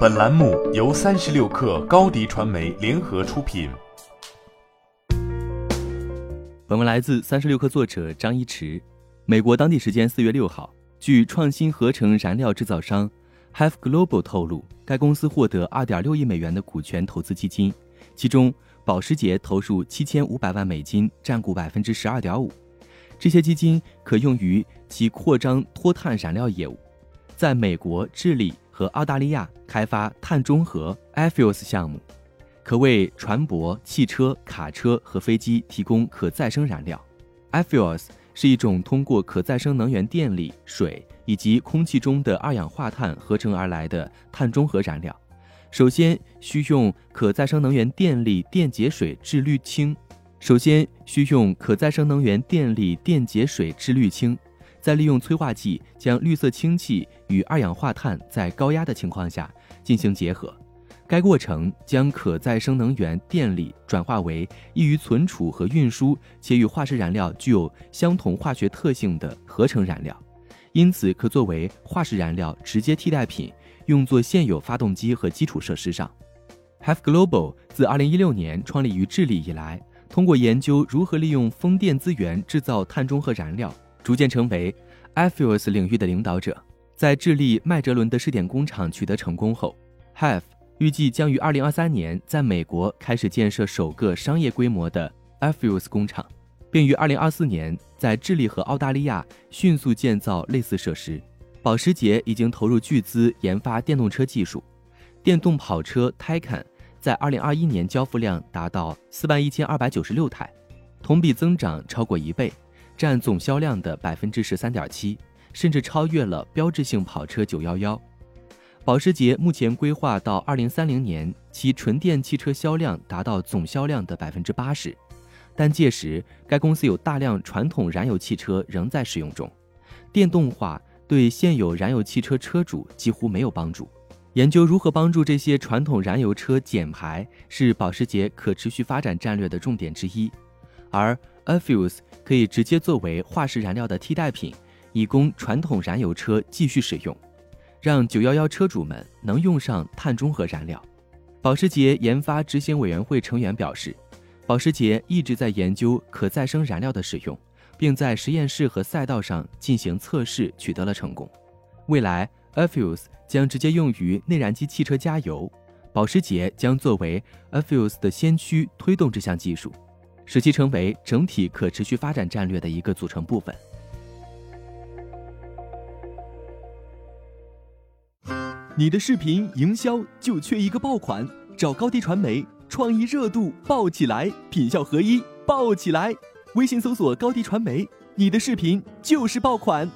本栏目由三十六氪高低传媒联合出品。本文来自三十六氪作者张一驰。美国当地时间四月六号，据创新合成燃料制造商 Have Global 透露，该公司获得二点六亿美元的股权投资基金，其中保时捷投入七千五百万美金，占股百分之十二点五。这些基金可用于其扩张脱碳燃料业务，在美国、智利和澳大利亚开发碳中和 Afuels 项目，可为船舶、汽车、卡车和飞机提供可再生燃料。Afuels 是一种通过可再生能源电力、水以及空气中的二氧化碳合成而来的碳中和燃料。首先需用可再生能源电力电解水制氯氢。首先需用可再生能源电力电解水制氯氢，再利用催化剂将绿色氢气与二氧化碳在高压的情况下进行结合。该过程将可再生能源电力转化为易于存储和运输且与化石燃料具有相同化学特性的合成燃料，因此可作为化石燃料直接替代品，用作现有发动机和基础设施上。Have Global 自2016年创立于智利以来，通过研究如何利用风电资源制造碳中和燃料，逐渐成为，EFS 领域的领导者。在智利麦哲伦的试点工厂取得成功后，Have 预计将于二零二三年在美国开始建设首个商业规模的 EFS 工厂，并于二零二四年在智利和澳大利亚迅速建造类似设施。保时捷已经投入巨资研发电动车技术，电动跑车 Taycan 在二零二一年交付量达到四万一千二百九十六台，同比增长超过一倍，占总销量的百分之十三点七，甚至超越了标志性跑车九幺幺。保时捷目前规划到二零三零年，其纯电汽车销量达到总销量的百分之八十，但届时该公司有大量传统燃油汽车仍在使用中，电动化对现有燃油汽车车主几乎没有帮助。研究如何帮助这些传统燃油车减排是保时捷可持续发展战略的重点之一，而 a f u s e 可以直接作为化石燃料的替代品，以供传统燃油车继续使用。让九幺幺车主们能用上碳中和燃料。保时捷研发执行委员会成员表示，保时捷一直在研究可再生燃料的使用，并在实验室和赛道上进行测试，取得了成功。未来 a f u s e 将直接用于内燃机汽车加油。保时捷将作为 a f u s e 的先驱，推动这项技术，使其成为整体可持续发展战略的一个组成部分。你的视频营销就缺一个爆款，找高低传媒，创意热度爆起来，品效合一爆起来。微信搜索高低传媒，你的视频就是爆款。